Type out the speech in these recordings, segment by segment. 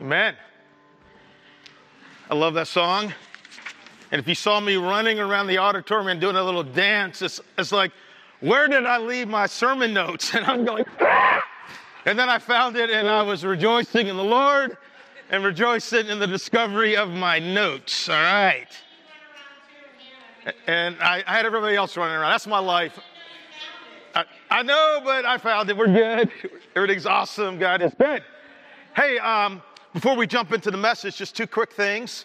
Amen. I love that song. And if you saw me running around the auditorium and doing a little dance, it's, it's like, where did I leave my sermon notes? And I'm going, ah! and then I found it and I was rejoicing in the Lord and rejoicing in the discovery of my notes. All right. And I, I had everybody else running around. That's my life. I, I, know, but I found it. We're good. Everything's awesome. God is good. Hey, um, before we jump into the message, just two quick things.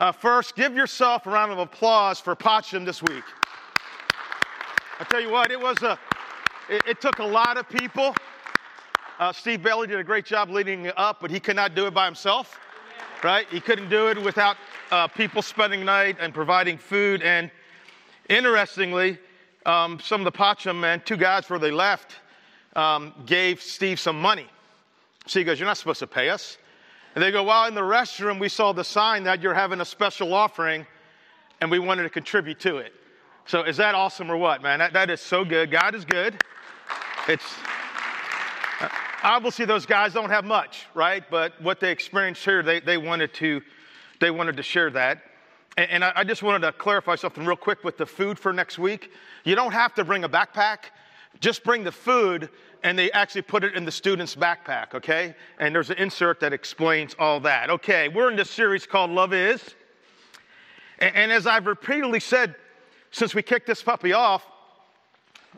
Uh, first, give yourself a round of applause for Pachim this week. I tell you what, it was a, it, it took a lot of people. Uh, Steve Bailey did a great job leading up, but he could not do it by himself, right? He couldn't do it without uh, people spending night and providing food. And interestingly, um, some of the Pachim men, two guys where they left, um, gave Steve some money. So he goes, You're not supposed to pay us. And they go, Well, in the restroom, we saw the sign that you're having a special offering, and we wanted to contribute to it. So is that awesome or what, man? That, that is so good. God is good. It's uh, obviously those guys don't have much, right? But what they experienced here, they, they wanted to they wanted to share that. And, and I, I just wanted to clarify something real quick with the food for next week. You don't have to bring a backpack. Just bring the food and they actually put it in the student's backpack, okay? And there's an insert that explains all that. Okay, we're in this series called Love Is. And, and as I've repeatedly said since we kicked this puppy off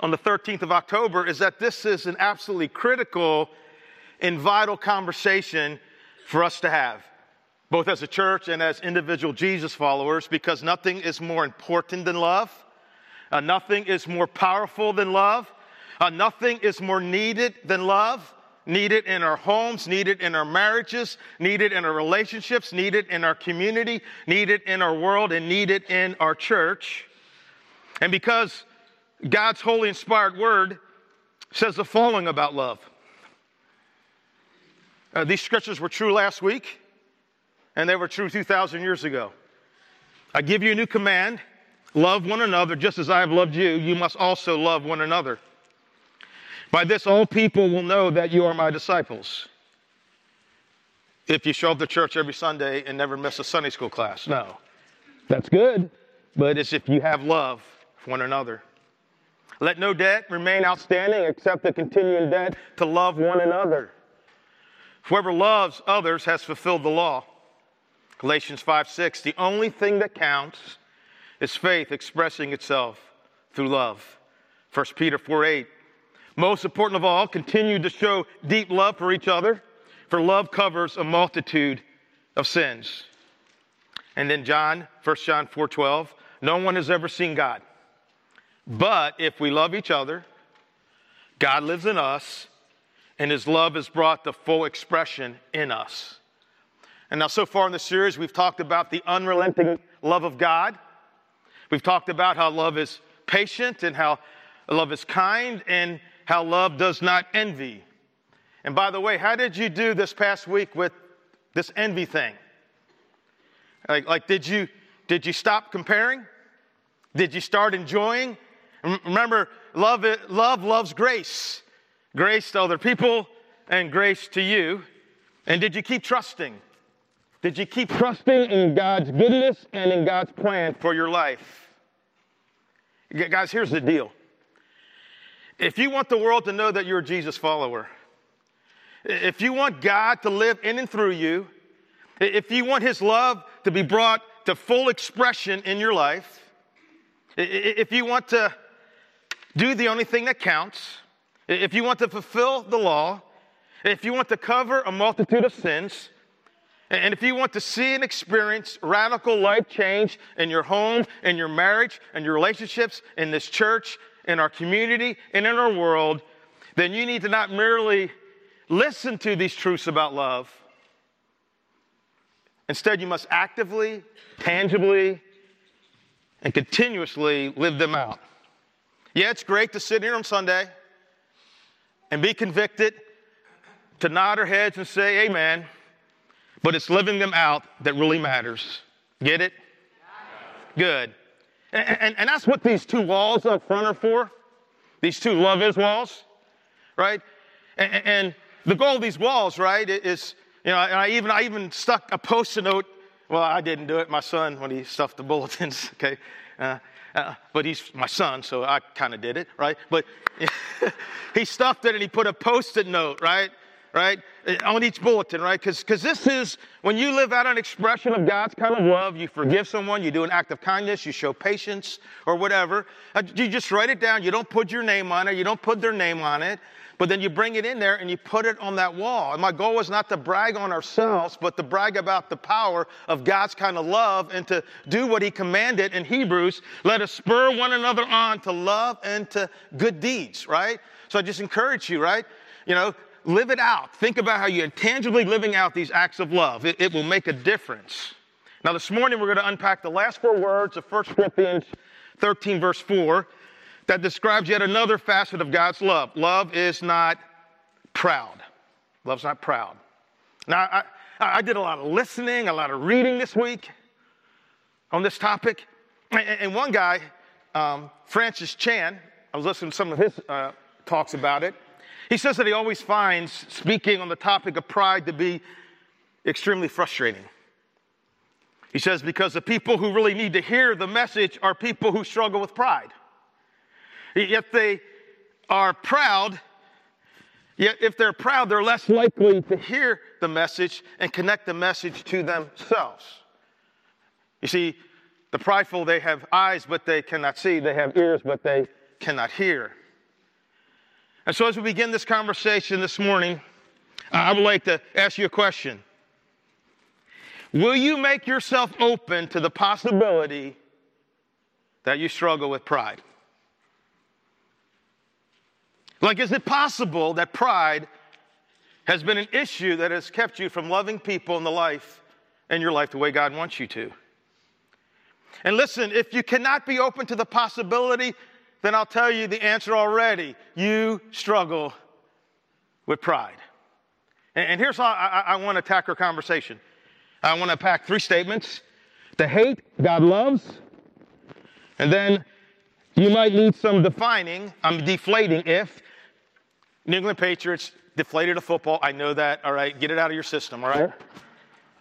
on the 13th of October, is that this is an absolutely critical and vital conversation for us to have, both as a church and as individual Jesus followers, because nothing is more important than love. Uh, nothing is more powerful than love. Uh, nothing is more needed than love. Needed in our homes, needed in our marriages, needed in our relationships, needed in our community, needed in our world, and needed in our church. And because God's holy inspired word says the following about love. Uh, these scriptures were true last week, and they were true 2,000 years ago. I give you a new command love one another just as I have loved you. You must also love one another. By this, all people will know that you are my disciples. If you show up to church every Sunday and never miss a Sunday school class. No. That's good. But it's if you have love for one another. Let no debt remain outstanding except the continuing debt to love one another. Whoever loves others has fulfilled the law. Galatians 5 6. The only thing that counts is faith expressing itself through love. 1 Peter 4 8. Most important of all, continue to show deep love for each other, for love covers a multitude of sins. And then John, 1 John 4:12, no one has ever seen God. But if we love each other, God lives in us, and his love is brought to full expression in us. And now, so far in the series, we've talked about the unrelenting love of God. We've talked about how love is patient and how love is kind and how love does not envy. And by the way, how did you do this past week with this envy thing? Like, like did you did you stop comparing? Did you start enjoying? Remember, love, love loves grace. Grace to other people and grace to you. And did you keep trusting? Did you keep trusting in God's goodness and in God's plan for your life? Guys, here's the deal. If you want the world to know that you're a Jesus follower, if you want God to live in and through you, if you want His love to be brought to full expression in your life, if you want to do the only thing that counts, if you want to fulfill the law, if you want to cover a multitude of sins, and if you want to see and experience radical life change in your home, in your marriage, in your relationships, in this church, in our community, and in our world, then you need to not merely listen to these truths about love. Instead, you must actively, tangibly, and continuously live them out. Yeah, it's great to sit here on Sunday and be convicted, to nod our heads and say amen, but it's living them out that really matters. Get it? Good. And, and, and, that's what these two walls up front are for. These two love is walls, right? And, and, the goal of these walls, right, is You know, I even, I even stuck a post-it note. Well, I didn't do it. My son, when he stuffed the bulletins, okay. Uh, uh, but he's my son, so I kind of did it, right? But he stuffed it and he put a post-it note, right? Right? On each bulletin, right? Because this is when you live out an expression of God's kind of love, you forgive someone, you do an act of kindness, you show patience or whatever. Uh, you just write it down. You don't put your name on it, you don't put their name on it. But then you bring it in there and you put it on that wall. And my goal was not to brag on ourselves, but to brag about the power of God's kind of love and to do what He commanded in Hebrews. Let us spur one another on to love and to good deeds, right? So I just encourage you, right? You know, live it out. Think about how you're tangibly living out these acts of love. It, it will make a difference. Now, this morning we're going to unpack the last four words of 1 Corinthians 13, verse 4 that describes yet another facet of God's love. Love is not proud. Love's not proud. Now, I, I did a lot of listening, a lot of reading this week on this topic. And, one guy, um, Francis Chan, I was listening to some of his uh, talks about it. He says that he always finds speaking on the topic of pride to be extremely frustrating. He says because the people who really need to hear the message are people who struggle with pride. Yet they are proud. Yet if they're proud, they're less likely to hear the message and connect the message to themselves. You see, the prideful, they have eyes, but they cannot see. They have ears, but they cannot hear. And so, as we begin this conversation this morning, I would like to ask you a question Will you make yourself open to the possibility that you struggle with pride? Like, is it possible that pride has been an issue that has kept you from loving people in the life in your life the way God wants you to? And listen, if you cannot be open to the possibility, then I'll tell you the answer already. You struggle with pride. And, and here's how I, I want to attack our conversation I want to pack three statements the hate God loves, and then you might need some defining, I'm deflating if New England Patriots deflated a football. I know that. All right. Get it out of your system. All right.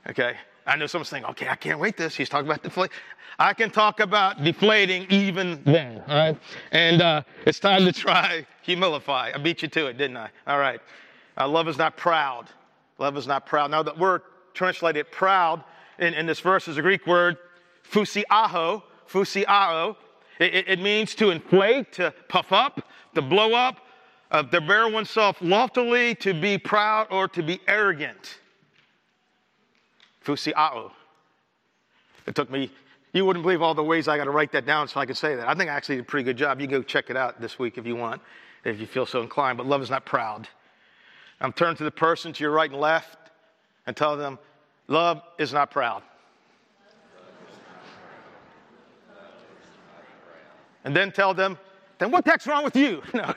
Okay. I know someone's saying, okay, I can't wait this. He's talking about deflate. I can talk about deflating even then. All right. And uh, it's time to try humilify. I beat you to it, didn't I? All right. Uh, love is not proud. Love is not proud. Now, the word translated proud in, in this verse is a Greek word, fusiaho. Fusiao. It, it, it means to inflate, to puff up, to blow up, uh, to bear oneself loftily, to be proud, or to be arrogant. Fusiao. It took me, you wouldn't believe all the ways I got to write that down so I could say that. I think I actually did a pretty good job. You can go check it out this week if you want, if you feel so inclined. But love is not proud. I'm turning to the person to your right and left and tell them, love is not proud. And then tell them, then what the heck's wrong with you? No.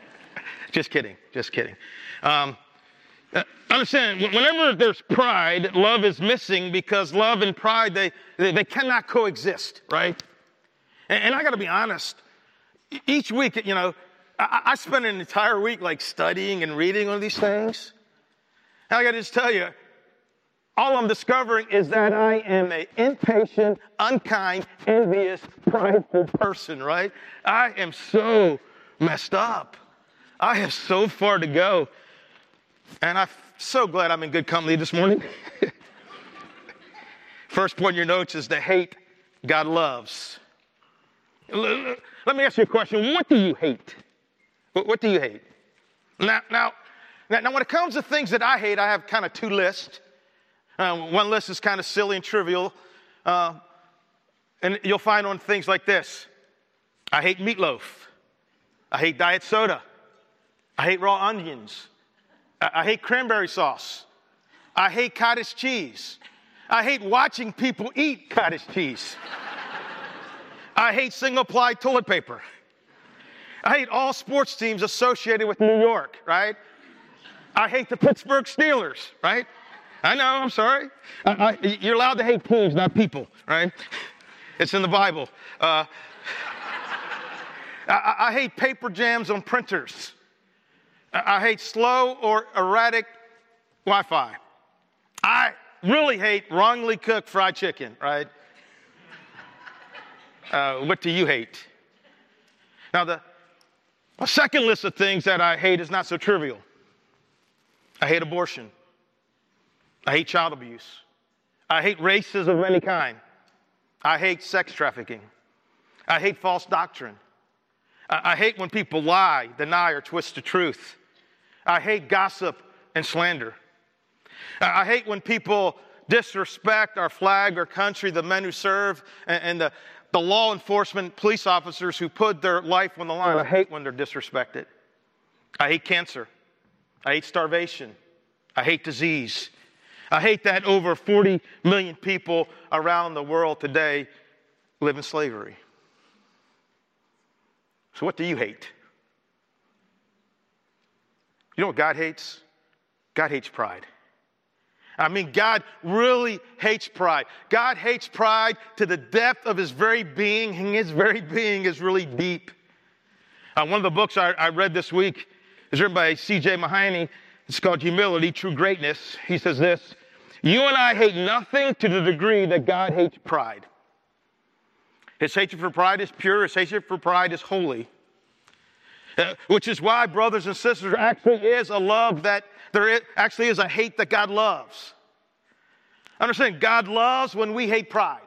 just kidding, just kidding. Um, uh, understand, whenever there's pride, love is missing because love and pride, they, they, they cannot coexist, right? And, and I got to be honest, each week, you know, I, I spend an entire week like studying and reading on these things. And I got to just tell you, all I'm discovering is that I am an impatient, unkind, envious, prideful person, right? I am so messed up. I have so far to go. And I'm so glad I'm in good company this morning. First point in your notes is the hate God loves. Let me ask you a question. What do you hate? What do you hate? Now, now, now, when it comes to things that I hate, I have kind of two lists. Uh, one list is kind of silly and trivial. Uh, and you'll find on things like this I hate meatloaf. I hate diet soda. I hate raw onions. I, hate cranberry sauce. I hate cottage cheese. I hate watching people eat cottage cheese. I hate single ply toilet paper. I hate all sports teams associated with New York, right? I hate the Pittsburgh Steelers, right? I know, I'm sorry. I, I, you're allowed to hate teams, not people, right? It's in the Bible. Uh, I, I hate paper jams on printers. I hate slow or erratic Wi Fi. I really hate wrongly cooked fried chicken, right? Uh, what do you hate? Now, the second list of things that I hate is not so trivial. I hate abortion. I hate child abuse. I hate racism of any kind. I hate sex trafficking. I hate false doctrine. I, I hate when people lie, deny, or twist the truth. I hate gossip and slander. I, hate when people disrespect our flag, our country, the men who serve, and, and the, the law enforcement police officers who put their life on the line. I hate when they're disrespected. I hate cancer. I hate starvation. I hate disease. I hate that over 40 million people around the world today live in slavery. So, what do you hate? You know what God hates? God hates pride. I mean, God really hates pride. God hates pride to the depth of his very being, and his very being is really deep. Uh, one of the books I, I read this week is written by C.J. Mahaney. It's called Humility, True Greatness. He says this You and I hate nothing to the degree that God hates pride. His hatred for pride is pure, his hatred for pride is holy. Which is why, brothers and sisters, actually is a love that there actually is a hate that God loves. Understand, God loves when we hate pride.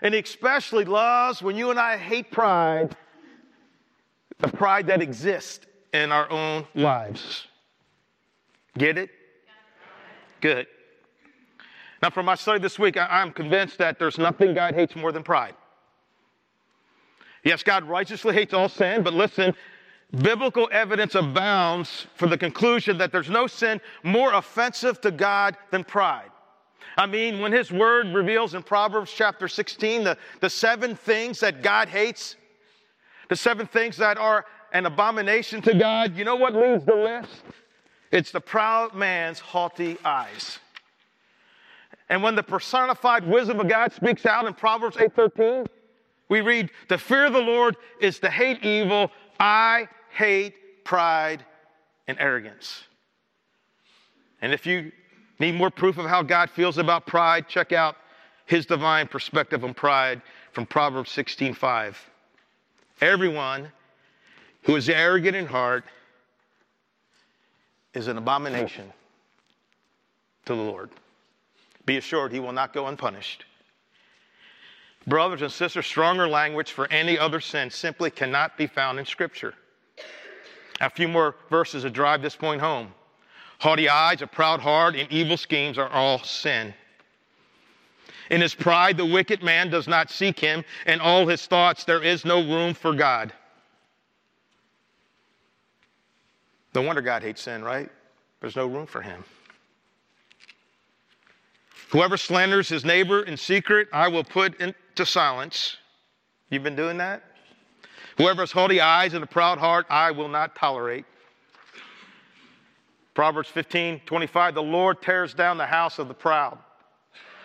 And He especially loves when you and I hate pride, the pride that exists in our own lives. Get it? Good. Now, from my study this week, I'm convinced that there's nothing God hates more than pride. Yes, God righteously hates all sin, but listen, biblical evidence abounds for the conclusion that there's no sin more offensive to God than pride. I mean, when His Word reveals in Proverbs chapter 16 the, the seven things that God hates, the seven things that are an abomination to God, you know what leads the list? It's the proud man's haughty eyes. And when the personified wisdom of God speaks out in Proverbs 8:13, we read, "The fear of the Lord is to hate evil. I hate pride and arrogance." And if you need more proof of how God feels about pride, check out his divine perspective on pride from Proverbs 16:5. Everyone who is arrogant in heart is an abomination to the Lord. Be assured he will not go unpunished. Brothers and sisters, stronger language for any other sin simply cannot be found in Scripture. A few more verses to drive this point home. Haughty eyes, a proud heart, and evil schemes are all sin. In his pride, the wicked man does not seek him, and all his thoughts, there is no room for God. No wonder God hates sin, right? There's no room for him. Whoever slanders his neighbor in secret, I will put into silence. You've been doing that? Whoever has haughty eyes and a proud heart, I will not tolerate. Proverbs 15, 25, the Lord tears down the house of the proud.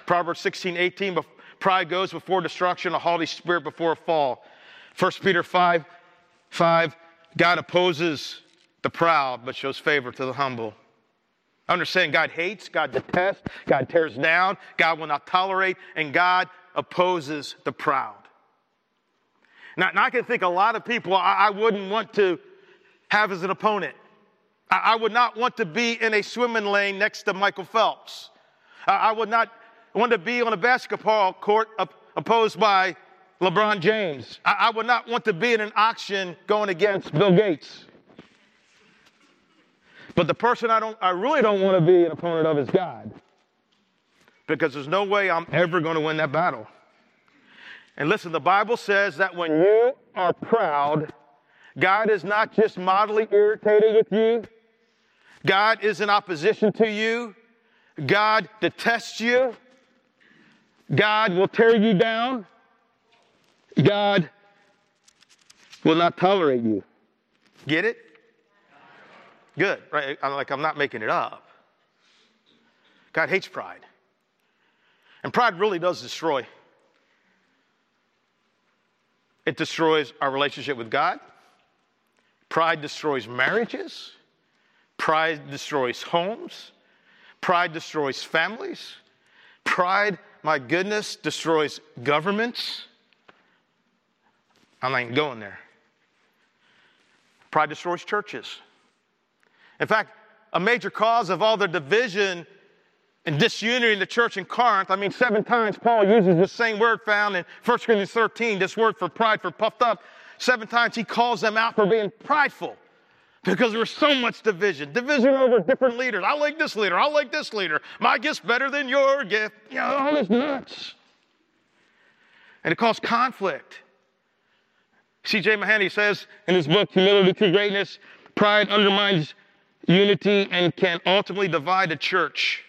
Proverbs 16, 18, pride goes before destruction, a haughty spirit before a fall. 1 Peter 5, 5, God opposes the proud, but shows favor to the humble. Understand God hates, God detests, God tears down, God will not tolerate, and God opposes the proud. Now, now I can think a lot of people I, I wouldn't want to have as an opponent. I, I, would not want to be in a swimming lane next to Michael Phelps. I, I would not want to be on a basketball court op- opposed by LeBron James. I would not want to be in an auction going against Bill Gates. But the person I don't I really don't want to be an opponent of is God. Because there's no way I'm ever going to win that battle. And listen, the Bible says that when you are proud, God is not just mildly irritated with you. God is in opposition to you. God detests you. God will tear you down. God will not tolerate you. Get it? Good, right? I'm like, I'm not making it up. God hates pride. And pride really does destroy. It destroys our relationship with God. Pride destroys marriages. Pride destroys homes. Pride destroys families. Pride, my goodness, destroys governments. I'm not even going there. Pride destroys churches. In fact, a major cause of all the division and disunity in the church in Corinth, I mean, seven times Paul uses the same word found in 1 Corinthians 13, this word for pride, for puffed up. Seven times he calls them out for being prideful because there was so much division. Division over different leaders. I like this leader. I like this leader. My gift's better than your gift. You know, all this nuts. And it caused conflict. C.J. Mahaney says in his book, Humility True Greatness, pride undermines unity and can ultimately divide a church.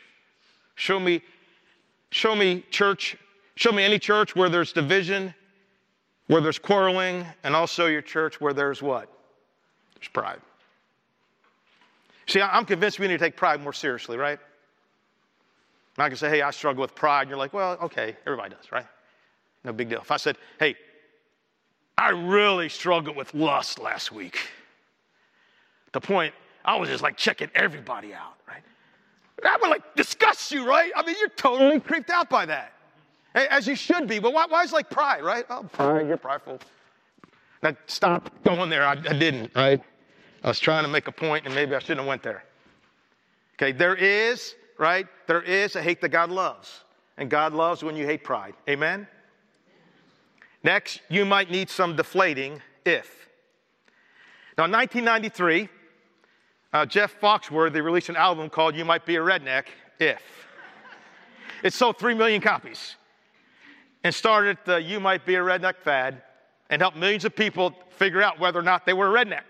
Show me, show me church, show me any church where there's division, where there's quarreling, and also your church where there's what? There's pride. See, I'm convinced we need to take pride more seriously, right? And I can say, hey, I struggle with pride. And you're like, well, okay, everybody does, right? No big deal. If I said, hey, I really struggled with lust last week. The point, I was just like checking everybody out, right? That would like disgust you, right? I mean, you're totally creeped out by that. As you should be, but why, why is like pride, right? Oh, pride, you're prideful. Now stop going there. I, I didn't, right? I was trying to make a point and maybe I shouldn't have went there. Okay, there is, right? There is a hate that God loves. And God loves when you hate pride. Amen? Next, you might need some deflating if. Now, in 1993, uh, Jeff Foxworthy released an album called You Might Be a Redneck If. It sold 3 million copies and started the You Might Be a Redneck fad and helped millions of people figure out whether or not they were a redneck.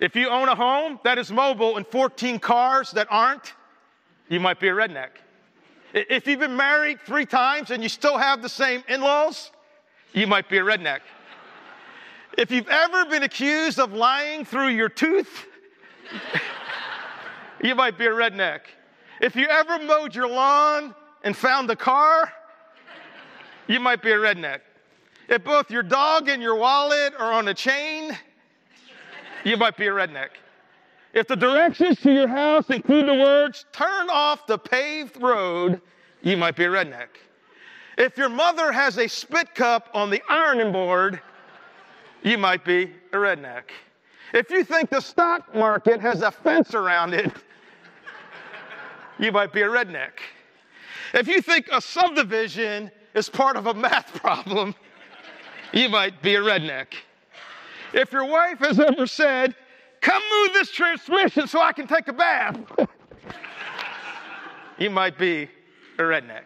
if you own a home that is mobile and 14 cars that aren't, you might be a redneck. If you've been married three times and you still have the same in laws, you might be a redneck. If you've ever been accused of lying through your tooth, you might be a redneck. If you ever mowed your lawn and found the car, you might be a redneck. If both your dog and your wallet are on a chain, you might be a redneck. If the directions to your house include the words, turn off the paved road, you might be a redneck. If your mother has a spit cup on the ironing board, you might be a redneck. If you think the stock market has a fence around it, you might be a redneck. If you think a subdivision is part of a math problem, you might be a redneck. If your wife has ever said, Come move this transmission so I can take a bath. you might be a redneck.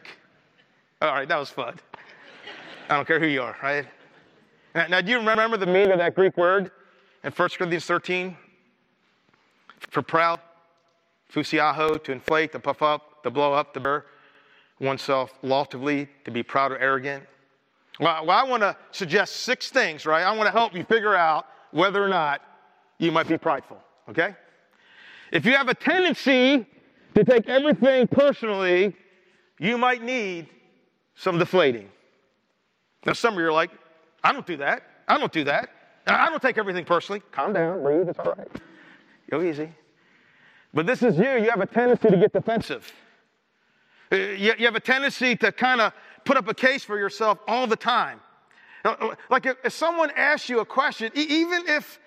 All right, that was fun. I don't care who you are, right? Now, now do you remember the meaning of that Greek word in 1 Corinthians 13? For proud, phusiaho, to inflate, to puff up, to blow up, to burr oneself loftily, to be proud or arrogant. Well I want to suggest six things, right? I want to help you figure out whether or not you might be prideful, okay? If you have a tendency to take everything personally, you might need some deflating. Now, some of you are like, I don't do that. I don't do that. I don't take everything personally. Calm down, breathe, it's all right. Go easy. But this is you. You have a tendency to get defensive. Uh, you have a tendency to kind of put up a case for yourself all the time. Like if someone asks you a question, even if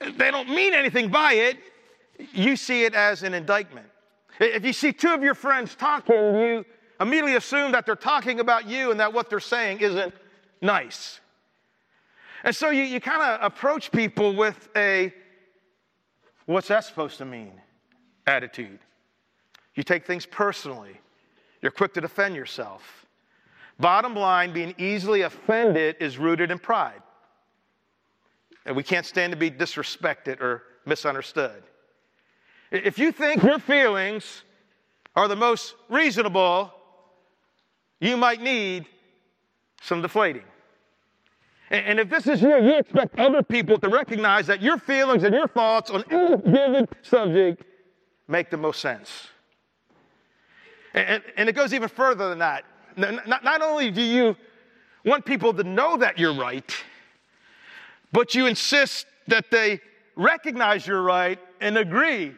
they don't mean anything by it, you see it as an indictment. If you see two of your friends talking, you immediately assume that they're talking about you and that what they're saying isn't nice. And so you, you kind of approach people with a, what's that supposed to mean? attitude. You take things personally, you're quick to defend yourself. Bottom line, being easily offended is rooted in pride. And we can't stand to be disrespected or misunderstood. If you think your feelings are the most reasonable, you might need some deflating. And if this is you, you expect other people to recognize that your feelings and your thoughts on any given subject make the most sense. And, and it goes even further than that. Not, not only do you want people to know that you're right, but you insist that they recognize you're right and agree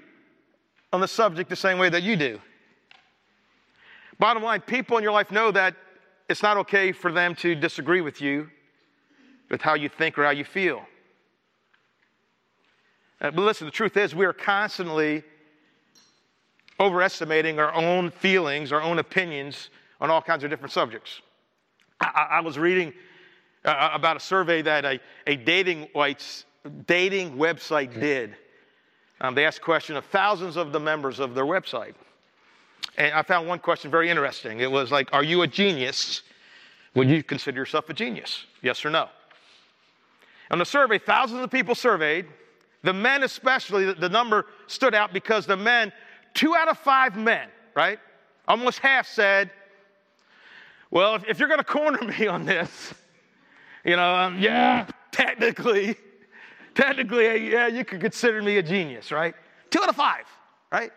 on the subject the same way that you do. Bottom line, people in your life know that it's not okay for them to disagree with you with how you think or how you feel. Uh, but listen, the truth is, we are constantly overestimating our own feelings, our own opinions on all kinds of different subjects. I, I was reading uh, about a survey that a, a dating, dating website did. Um, they asked a question of thousands of the members of their website. And I found one question very interesting. It was like, Are you a genius? Would you consider yourself a genius? Yes or no? On the survey, thousands of people surveyed. The men, especially, the number stood out because the men, two out of five men, right? Almost half said, Well, if, if you're going to corner me on this, you know, um, yeah, technically, technically, yeah, you could consider me a genius, right? Two out of five, right?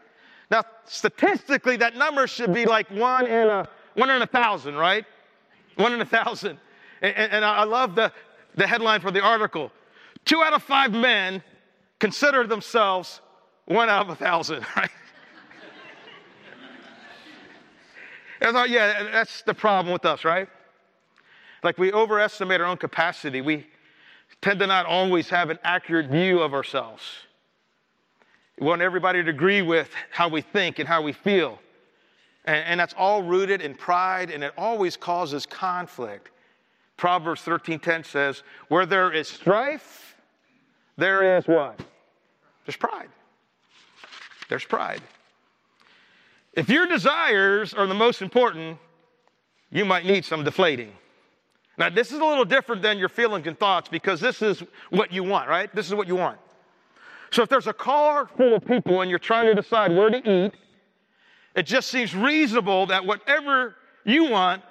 Now, statistically, that number should be like one in a one in a thousand, right? One in a thousand. And, and I love the, the headline for the article. Two out of five men consider themselves one out of a thousand, right? I thought, yeah, that's the problem with us, right? Like we overestimate our own capacity. We tend to not always have an accurate view of ourselves. We want everybody to agree with how we think and how we feel. And, and that's all rooted in pride, and it always causes conflict. Proverbs 13:10 says, "Where there is strife, there is what? There's pride. There's pride. If your desires are the most important, you might need some deflating. Now, this is a little different than your feelings and thoughts because this is what you want, right? This is what you want. So if there's a car full of people and you're trying to decide where to eat, it just seems reasonable that whatever you want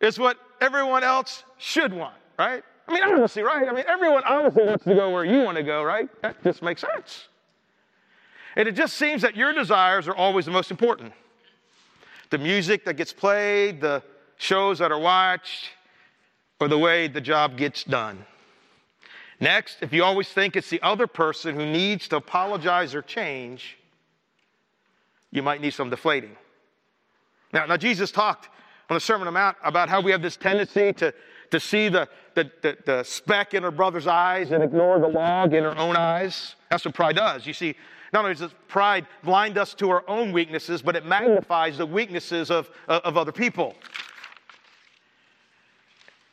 is what everyone else should want, right? I mean, honestly, right? I mean, everyone obviously wants to go where you want to go, right? That just makes sense. And it just seems that your desires are always the most important. The music that gets played, the shows that are watched, or the way the job gets done. Next, if you always think it's the other person who needs to apologize or change, you might need some deflating. Now, now Jesus talked on the Sermon on the Mount about how we have this tendency to, to see the, the, the, the speck in our brother's eyes and ignore the log in our own eyes. That's what pride does. You see, not only does pride blind us to our own weaknesses, but it magnifies the weaknesses of, of other people.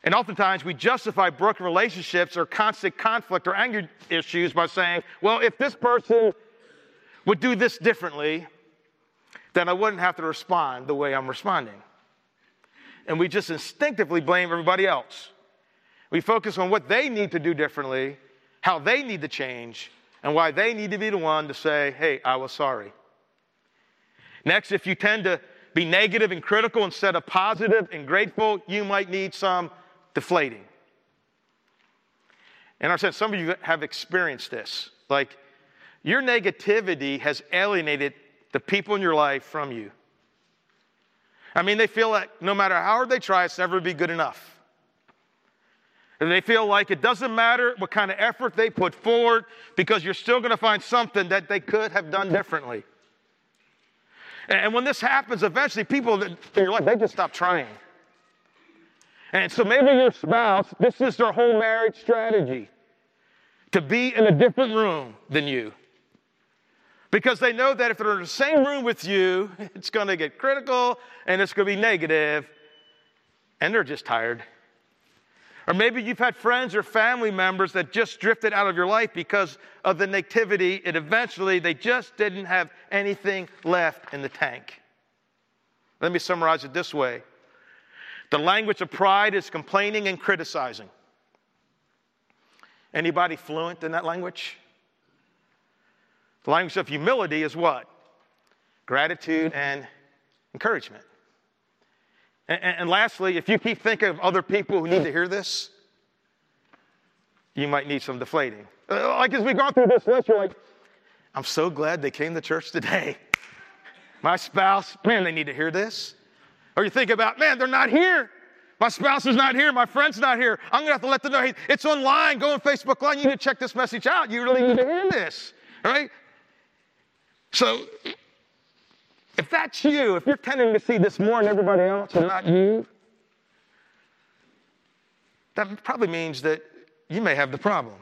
And oftentimes we justify broken relationships or constant conflict or anger issues by saying, well, if this person would do this differently, then I wouldn't have to respond the way I'm responding. And we just instinctively blame everybody else. We focus on what they need to do differently, how they need to change, and why they need to be the one to say, hey, I was sorry. Next, if you tend to be negative and critical instead of positive and grateful, you might need some deflating. And I said, some of you have experienced this. Like, your negativity has alienated the people in your life from you. I mean, they feel like no matter how hard they try, it's never be good enough. And they feel like it doesn't matter what kind of effort they put forward because you're still going to find something that they could have done differently. And when this happens, eventually people in your life, they just stop trying. And so maybe your spouse, this is their whole marriage strategy to be in a different room than you. Because they know that if they're in the same room with you, it's going to get critical and it's going to be negative, and they're just tired. Or maybe you've had friends or family members that just drifted out of your life because of the negativity, and eventually they just didn't have anything left in the tank. Let me summarize it this way the language of pride is complaining and criticizing. Anybody fluent in that language? The language of humility is what? Gratitude and encouragement. And, and, lastly, if you keep thinking of other people who need to hear this, you might need some deflating. Uh, like as we go through this list, you're like, I'm so glad they came to church today. My spouse, man, they need to hear this. Or you think about, man, they're not here. My spouse is not here. My friend's not here. I'm going to have to let them know, hey, it's online. Go on Facebook Live. You need to check this message out. You really need to hear this, right? So If that's you, if you're tending to see this more than everybody else and not you, that probably means that you may have the problem.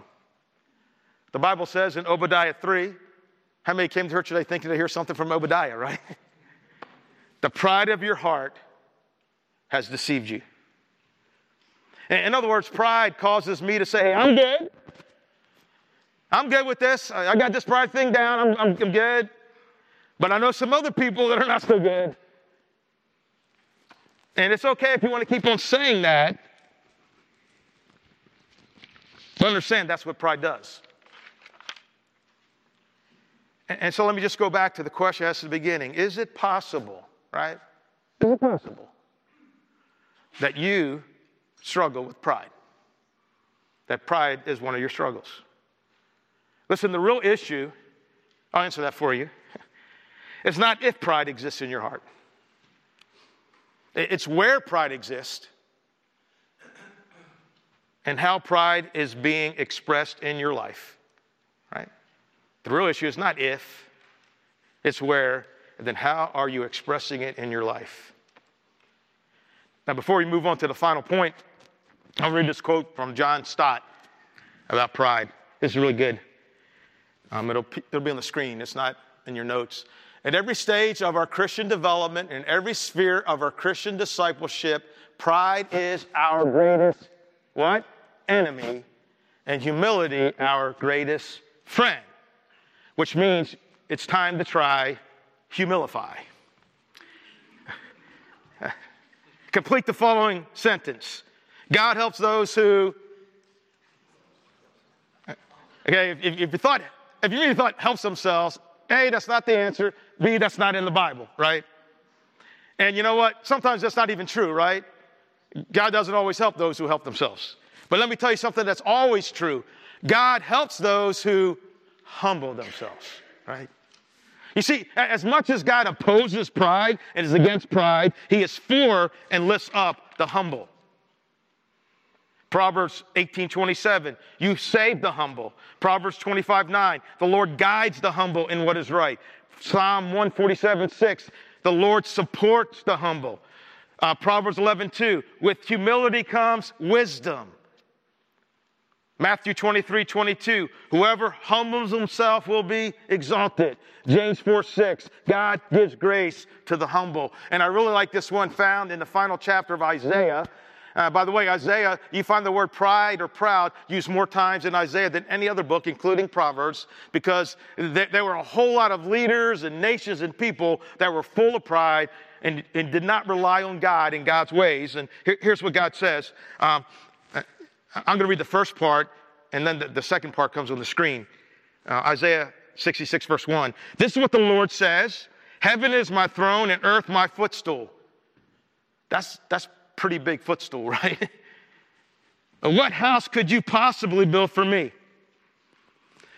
The Bible says in Obadiah 3, how many came to church today thinking to hear something from Obadiah, right? the pride of your heart has deceived you. In other words, pride causes me to say, hey, I'm good. I'm good with this. I got this pride thing down. I'm, I'm, I'm good. But I know some other people that are not so good. And it's okay if you want to keep on saying that. But understand that's what pride does. And so let me just go back to the question I asked at the beginning. Is it possible, right? Is it possible that you struggle with pride? That pride is one of your struggles. Listen, the real issue, I'll answer that for you. It's not if pride exists in your heart, it's where pride exists and how pride is being expressed in your life, right? The real issue is not if, it's where, and then how are you expressing it in your life? Now, before we move on to the final point, I'll read this quote from John Stott about pride. This is really good. Um, it'll, it'll be on the screen, it's not in your notes. At every stage of our Christian development, in every sphere of our Christian discipleship, pride is our greatest what? Enemy, and humility our greatest friend which means it's time to try humilify. Complete the following sentence God helps those who. Okay, if, if you thought, if you really thought helps themselves, hey, that's not the answer. B, that's not in the Bible, right? And you know what? Sometimes that's not even true, right? God doesn't always help those who help themselves. But let me tell you something that's always true God helps those who humble themselves, right? You see, as much as God opposes pride and is against pride, he is for and lifts up the humble. Proverbs 18, 27, you save the humble. Proverbs 25, 9, the Lord guides the humble in what is right. Psalm 147, 6, the Lord supports the humble. Uh, Proverbs 11, 2, with humility comes wisdom. Matthew 23, 22, whoever humbles himself will be exalted. James 4, 6, God gives grace to the humble. And I really like this one found in the final chapter of Isaiah. Uh, by the way, Isaiah, you find the word pride or proud used more times in Isaiah than any other book, including Proverbs, because there were a whole lot of leaders and nations and people that were full of pride and, and did not rely on God and God's ways. And here, here's what God says um, I'm going to read the first part, and then the, the second part comes on the screen. Uh, Isaiah 66, verse 1. This is what the Lord says Heaven is my throne, and earth my footstool. That's, that's pretty big footstool, right? what house could you possibly build for me?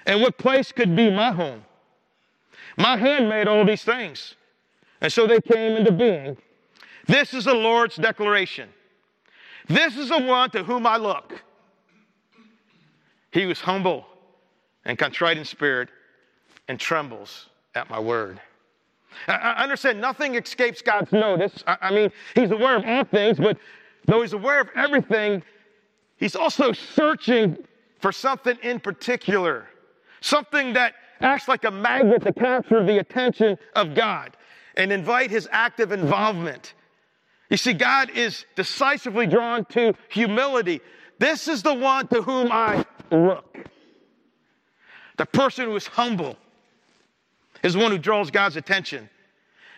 And what place could be my home? My hand made all these things, and so they came into being. This is the Lord's declaration. This is the one to whom I look. He was humble and contrite in spirit and trembles at my word. I understand nothing escapes God's notice. I mean, He's aware of all things, but though He's aware of everything, He's also searching for something in particular, something that acts like a magnet to capture the attention of God and invite His active involvement. You see, God is decisively drawn to humility. This is the one to whom I look. The person who is humble is the one who draws God's attention.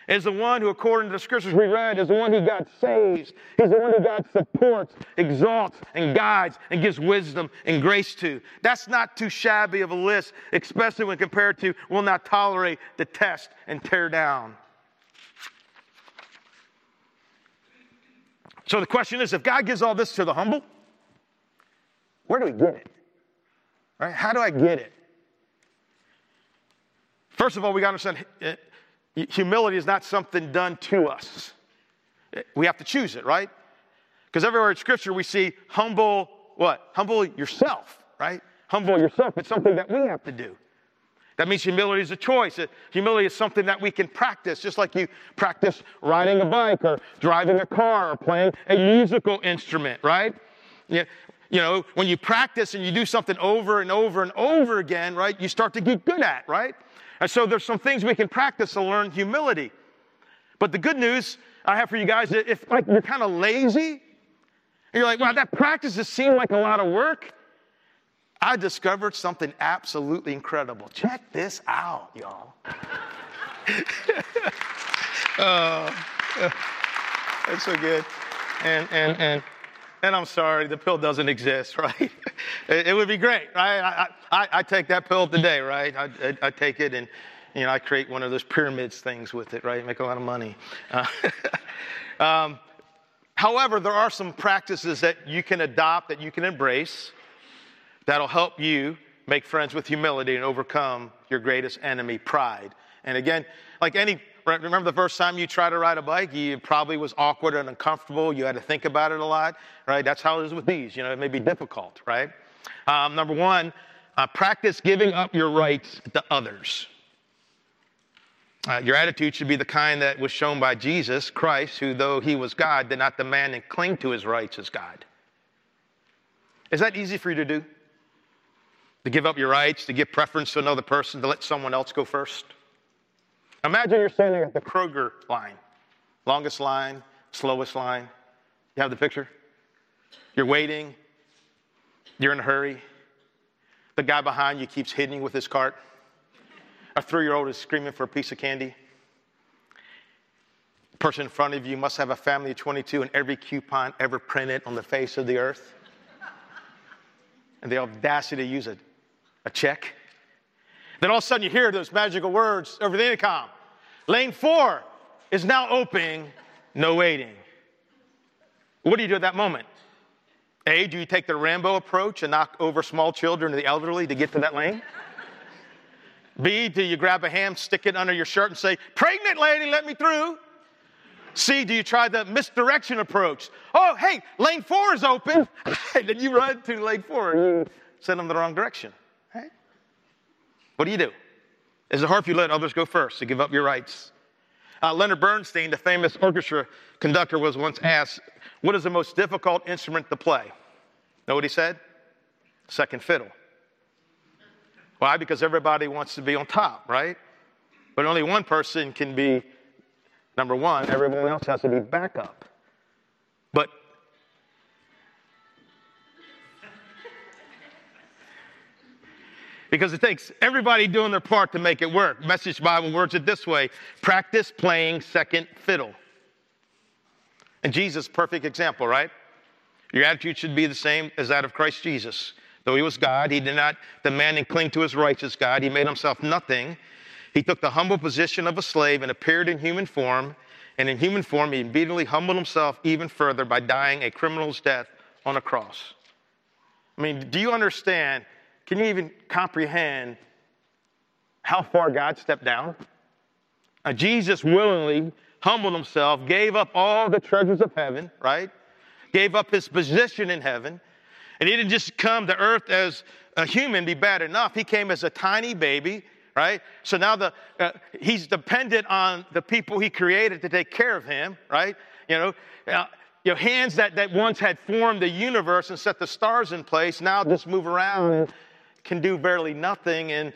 Is the one who, according to the scriptures we read, is the one who God saves. He's the one who God supports, exalts, and guides, and gives wisdom and grace to. That's not too shabby of a list, especially when compared to will not tolerate, detest, and tear down. So the question is if God gives all this to the humble, where do we get it? Right? How do I get it? First of all, we got to understand eh, eh, humility is not something done to us. Eh, we have to choose it, right? Because everywhere in Scripture we see humble what? Humble yourself, right? Humble yourself. It's something that we have to do. That means humility is a choice. Eh, humility is something that we can practice, just like you practice riding a bike or driving a car or playing a musical instrument, right? You know, when you practice and you do something over and over and over again, right, you start to get good at, right? And so there's some things we can practice to learn humility. But the good news I have for you guys, if like you're kind of lazy, and you're like, wow, that practice just seemed like a lot of work, I discovered something absolutely incredible. Check this out, y'all. uh, that's so good. And, and, and, and I'm sorry, the pill doesn't exist, right? it, it, would be great, right? I, I, I, take that pill today, right? I, I, take it and, you know, I create one of those pyramids things with it, right? Make a lot of money. Uh, um, however, there are some practices that you can adopt, that you can embrace That'll help you make friends with humility and overcome your greatest enemy, pride. And again, like any, remember the first time you tried to ride a bike, you probably was awkward and uncomfortable. You had to think about it a lot, right? That's how it is with these. You know, it may be difficult, right? Um, number one, uh, practice giving up your rights to others. Uh, your attitude should be the kind that was shown by Jesus Christ, who, though he was God, did not demand and cling to his rights as God. Is that easy for you to do? to give up your rights, to give preference to another person, to let someone else go first. Imagine you're standing at the Kroger line, longest line, slowest line. You have the picture? You're waiting, you're in a hurry. The guy behind you keeps hitting you with his cart. A three year old is screaming for a piece of candy. The person in front of you must have a family of 22 and every coupon ever printed on the face of the earth. And the audacity to use it a check. Then all of a sudden you hear those magical words over the intercom. Lane four is now open, no waiting. What do you do at that moment? A, do you take the Rambo approach and knock over small children and the elderly to get to that lane? B, do you grab a ham, stick it under your shirt, and say, Pregnant lady, let me through? C, do you try the misdirection approach? Oh, hey, lane four is open. and then you run to lane four and send them the wrong direction. What do you do? Is it hard if you let others go first to give up your rights? Uh, Leonard Bernstein, the famous orchestra conductor, was once asked, What is the most difficult instrument to play? Know what he said? Second fiddle. Why? Because everybody wants to be on top, right? But only one person can be number one, everyone else has to be backup. Because it takes everybody doing their part to make it work. Message Bible words it this way practice playing second fiddle. And Jesus, perfect example, right? Your attitude should be the same as that of Christ Jesus. Though he was God, he did not demand and cling to his righteous God. He made himself nothing. He took the humble position of a slave and appeared in human form. And in human form, he immediately humbled himself even further by dying a criminal's death on a cross. I mean, do you understand can you even comprehend how far God stepped down? Uh, Jesus willingly humbled himself, gave up all the treasures of heaven, right? Gave up his position in heaven. And he didn't just come to earth as a human, be bad enough. He came as a tiny baby, right? So now the, uh, he's dependent on the people he created to take care of him, right? You know, uh, you know, hands that, that once had formed the universe and set the stars in place now just move around can do barely nothing, and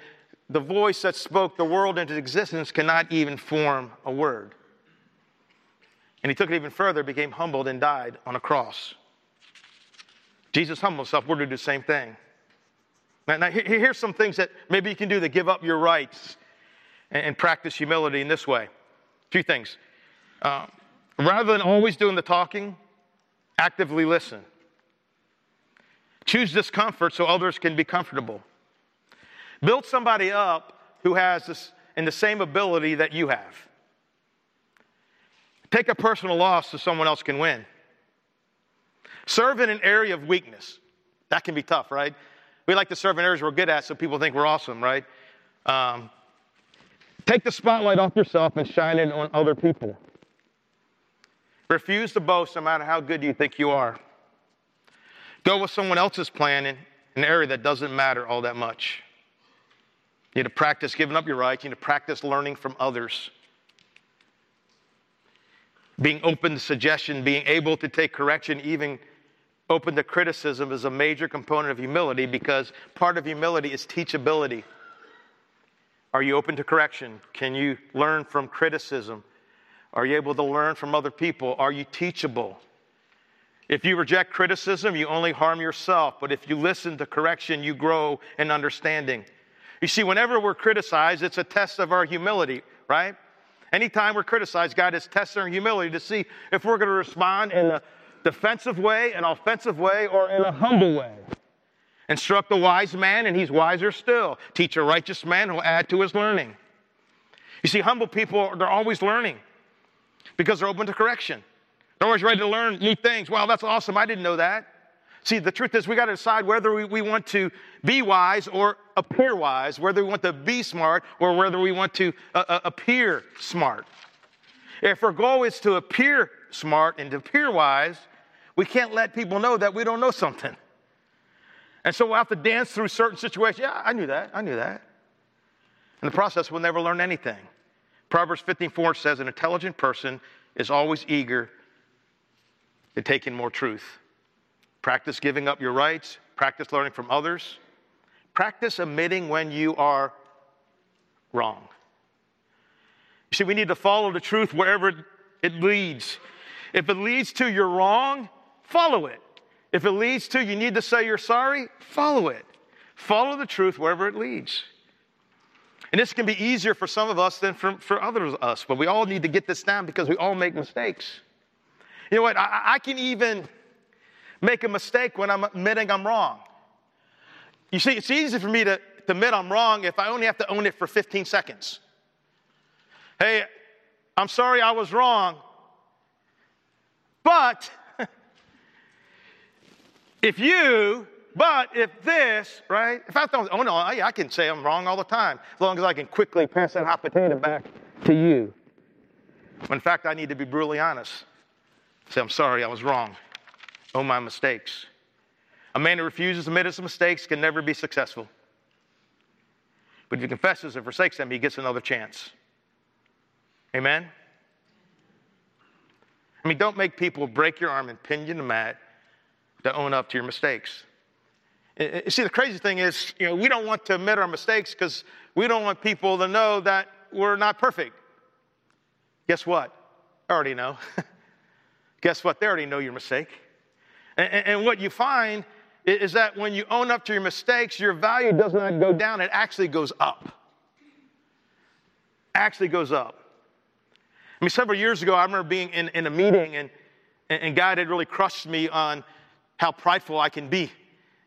the voice that spoke the world into existence cannot even form a word. And he took it even further, became humbled, and died on a cross. Jesus humbled himself. We're to do the same thing. Now, now here's some things that maybe you can do to give up your rights and, and practice humility in this way. Two things. Uh, rather than always doing the talking, actively listen. Choose discomfort so others can be comfortable. Build somebody up who has this and the same ability that you have. Take a personal loss so someone else can win. Serve in an area of weakness. That can be tough, right? We like to serve in areas we're good at so people think we're awesome, right? Um, take the spotlight off yourself and shine it on other people. Refuse to boast no matter how good you think you are. Go with someone else's plan in an area that doesn't matter all that much. You need to practice giving up your rights. You need to practice learning from others. Being open to suggestion, being able to take correction, even open to criticism is a major component of humility because part of humility is teachability. Are you open to correction? Can you learn from criticism? Are you able to learn from other people? Are you teachable? If you reject criticism, you only harm yourself. But if you listen to correction, you grow in understanding. You see, whenever we're criticized, it's a test of our humility, right? Anytime we're criticized, God is testing our humility to see if we're going to respond in a defensive way, an offensive way, or in a humble way. Instruct a wise man, and he's wiser still. Teach a righteous man who'll add to his learning. You see, humble people, they're always learning because they're open to correction. They're always ready to learn new things. Wow, that's awesome. I didn't know that. See, the truth is, we got to decide whether we, we, want to be wise or appear wise, whether we want to be smart or whether we want to uh, uh, appear smart. If our goal is to appear smart and to appear wise, we can't let people know that we don't know something. And so we'll have to dance through certain situations. Yeah, I knew that. I knew that. In the process, we'll never learn anything. Proverbs 15:4 says, "An intelligent person is always eager to take in more truth." Practice giving up your rights. Practice learning from others. Practice admitting when you are wrong. You see, we need to follow the truth wherever it leads. If it leads to you're wrong, follow it. If it leads to you need to say you're sorry, follow it. Follow the truth wherever it leads. And this can be easier for some of us than for, for others of us, but we all need to get this down because we all make mistakes. You know what? I, I can even make a mistake when I'm admitting I'm wrong. You see, it's easy for me to, admit I'm wrong if I only have to own it for 15 seconds. Hey, I'm sorry I was wrong, but if you, but if this, right? If I don't, oh no, I, I can say I'm wrong all the time, as long as I can quickly pass that hot potato back to you. When in fact, I need to be brutally honest. Say, I'm sorry, I was wrong. Own my mistakes. A man who refuses to admit his mistakes can never be successful. But if he confesses and forsakes them, he gets another chance. Amen? I mean, don't make people break your arm and pin you to the mat to own up to your mistakes. You See, the crazy thing is, you know, we don't want to admit our mistakes because we don't want people to know that we're not perfect. Guess what? I already know. Guess what? They already know your mistake. And, and, what you find is that when you own up to your mistakes, your value does not go down, it actually goes up. Actually goes up. I mean, several years ago, I remember being in, in a meeting, and, and God had really crushed me on how prideful I can be.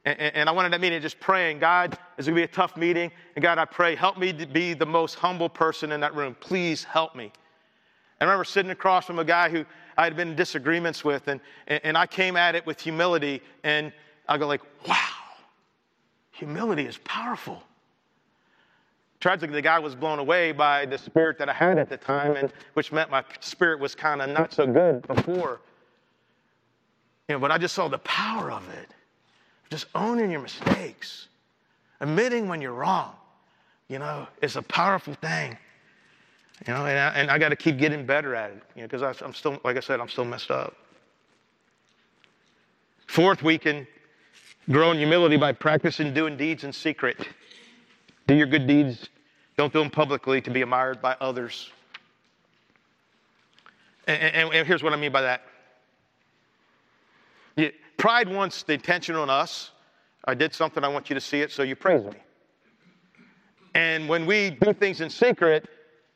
And, and I wanted that meeting just praying, God, it's going to be a tough meeting. And God, I pray, help me to be the most humble person in that room. Please help me. I remember sitting across from a guy who I had been in disagreements with, and, and I came at it with humility, and I go like, wow, humility is powerful. Tragically, the guy was blown away by the spirit that I had at the time, and which meant my spirit was kind of not so good before. You know, but I just saw the power of it. Just owning your mistakes, admitting when you're wrong. You know, it's a powerful thing. You know, and I, and I got to keep getting better at it, you know, because I'm still, like I said, I'm still messed up. Fourth, we can grow in humility by practicing doing deeds in secret. Do your good deeds, don't do them publicly to be admired by others. And, and, and here's what I mean by that pride wants the attention on us. I did something, I want you to see it, so you praise me. And when we do things in secret,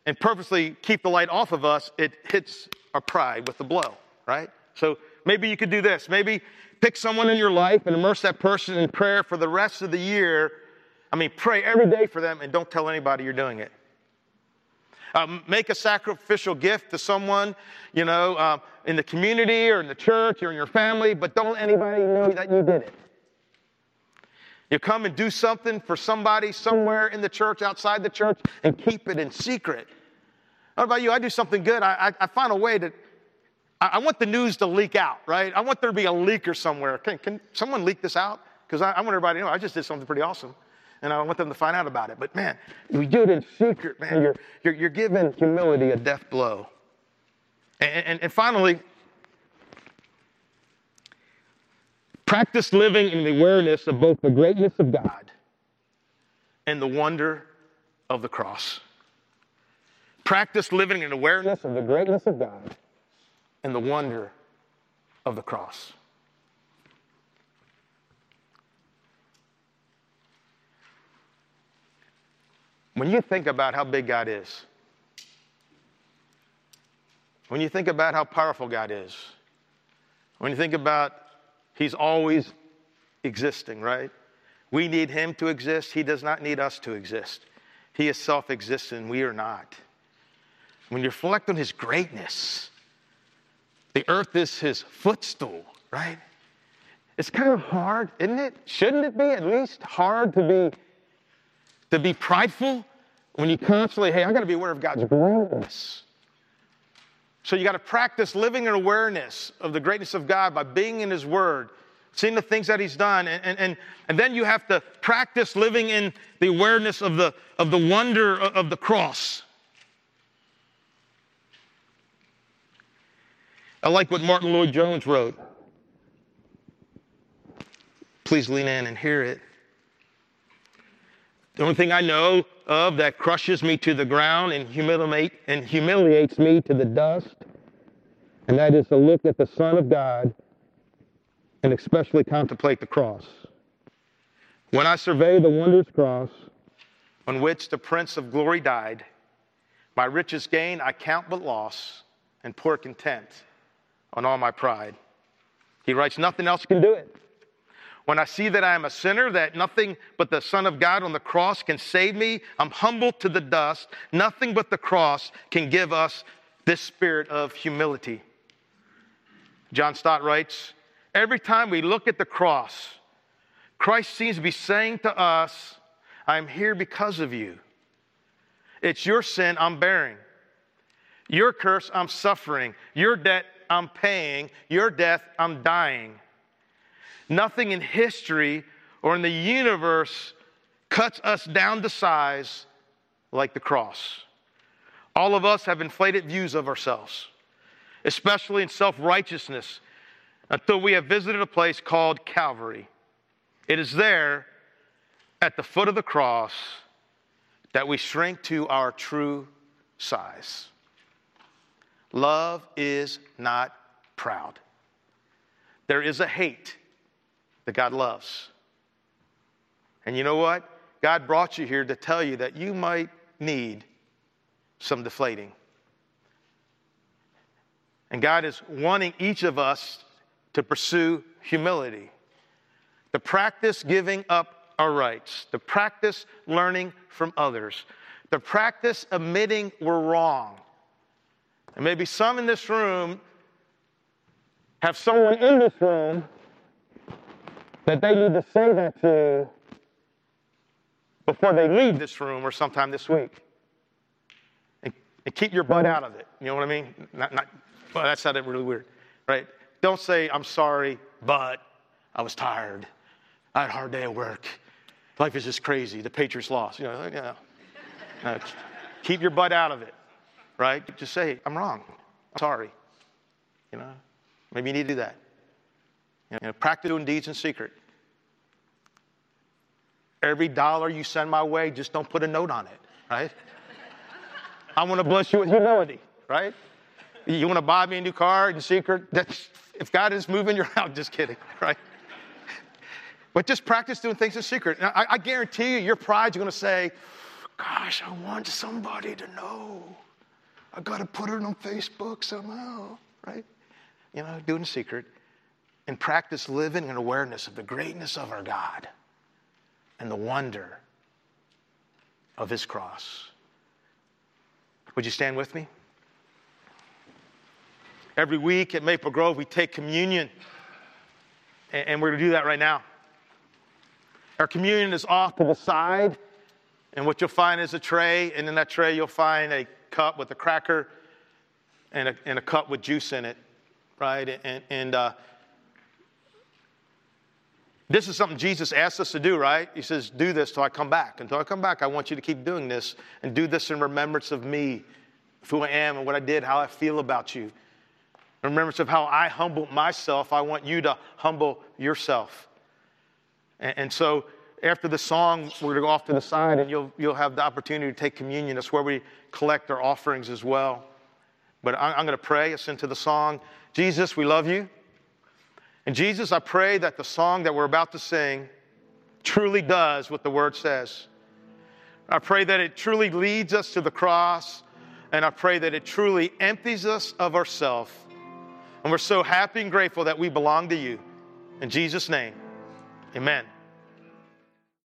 and purposely keep the light off of us, it hits our pride with the blow, right? So maybe you could do this. Maybe pick someone in your life and immerse that person in prayer for the rest of the year. I mean, pray every day for them and don't tell anybody you're doing it. Um, make a sacrificial gift to someone, you know, uh, in the community or in the church or in your family, but don't let anybody know that you did it. You come and do something for somebody somewhere in the church, outside the church, and keep it in secret. What about you? I do something good. I, I, I find a way to, I, I, want the news to leak out, right? I want there to be a leaker somewhere. Can, can someone leak this out? Because I, I, want everybody to know I just did something pretty awesome. and I want them to find out about it. But man, we do it in secret, man. You're, you're, you're giving humility a death blow. And, and, and finally, practice living in the awareness of both the greatness of God and the wonder of the cross. Practice living in awareness of the greatness of God and the wonder of the cross. When you think about how big God is, when you think about how powerful God is, when you think about He's always existing, right? We need Him to exist. He does not need us to exist. He is self existent, we are not. When you reflect on His greatness, the earth is His footstool, right? It's kind of hard, isn't it? Shouldn't it be at least hard to be to be prideful when you constantly, hey, I got to be aware of God's greatness. So you got to practice living in awareness of the greatness of God by being in His Word, seeing the things that He's done, and, and, and then you have to practice living in the awareness of the, of the wonder of the cross. I like what Martyn Lloyd-Jones wrote. Please lean in and hear it. The only thing I know of that crushes me to the ground and, humiliate, and humiliates me to the dust, and that is to look at the Son of God and especially contemplate the cross. When I survey the wondrous cross on which the Prince of Glory died, my richest gain I count but loss and poor content on all my pride. He writes, Nothing else can do it. When I see that I am a sinner, that nothing but the Son of God on the cross can save me, I'm humbled to the dust. Nothing but the cross can give us this spirit of humility. John Stott writes Every time we look at the cross, Christ seems to be saying to us, I'm here because of you. It's your sin I'm bearing. Your curse I'm suffering. Your debt I'm paying. Your death I'm dying. Nothing in history or in the universe cuts us down to size like the cross. All of us have inflated views of ourselves, especially in self righteousness, until we have visited a place called Calvary. It is there, at the foot of the cross, that we shrink to our true size. Love is not proud. There is a hate that God loves. And you know what? God brought you here to tell you that you might need some deflating. And God is wanting each of us to pursue humility, to practice giving up our rights, to practice learning from others, to practice admitting we're wrong. And maybe some in this room have someone in this room that they need to say that to before they leave this room or sometime this week. And, and keep your butt out of it. You know what I mean? Not, not, well, that sounded really weird, right? Don't say, I'm sorry, but I was tired. I had a hard day at work. Life is just crazy. The Patriots lost. You know, you know. Uh, keep your butt out of it, right? Just say, I'm wrong. I'm sorry. You know, maybe you need to do that. You know, practice doing deeds in secret. Every dollar you send my way, just don't put a note on it, right? I want to bless you with humility, right? You want to buy me a new car in secret? That's, if God is moving your house, just kidding, right? But just practice doing things in secret. I, I guarantee you, your pride's going to say, Gosh, I want somebody to know. I got to put it on Facebook somehow, right? You know, do it in secret and practice living in awareness of the greatness of our God and the wonder of his cross. Would you stand with me? Every week at Maple Grove, we take communion, and we're going to do that right now. Our communion is off to the side, and what you'll find is a tray, and in that tray, you'll find a cup with a cracker and a, and a cup with juice in it, right? And, and uh, This is something Jesus asked us to do, right? He says, Do this till I come back. Until I come back, I want you to keep doing this and do this in remembrance of me, of who I am and what I did, how I feel about you. In remembrance of how I humbled myself, I want you to humble yourself. And, and so after the song, we're going to go off to the side and you'll, you'll have the opportunity to take communion. That's where we collect our offerings as well. But I'm, I'm going to pray us into the song. Jesus, we love you. And Jesus, I pray that the song that we're about to sing truly does what the word says. I pray that it truly leads us to the cross, and I pray that it truly empties us of ourselves. And we're so happy and grateful that we belong to you. In Jesus' name, amen.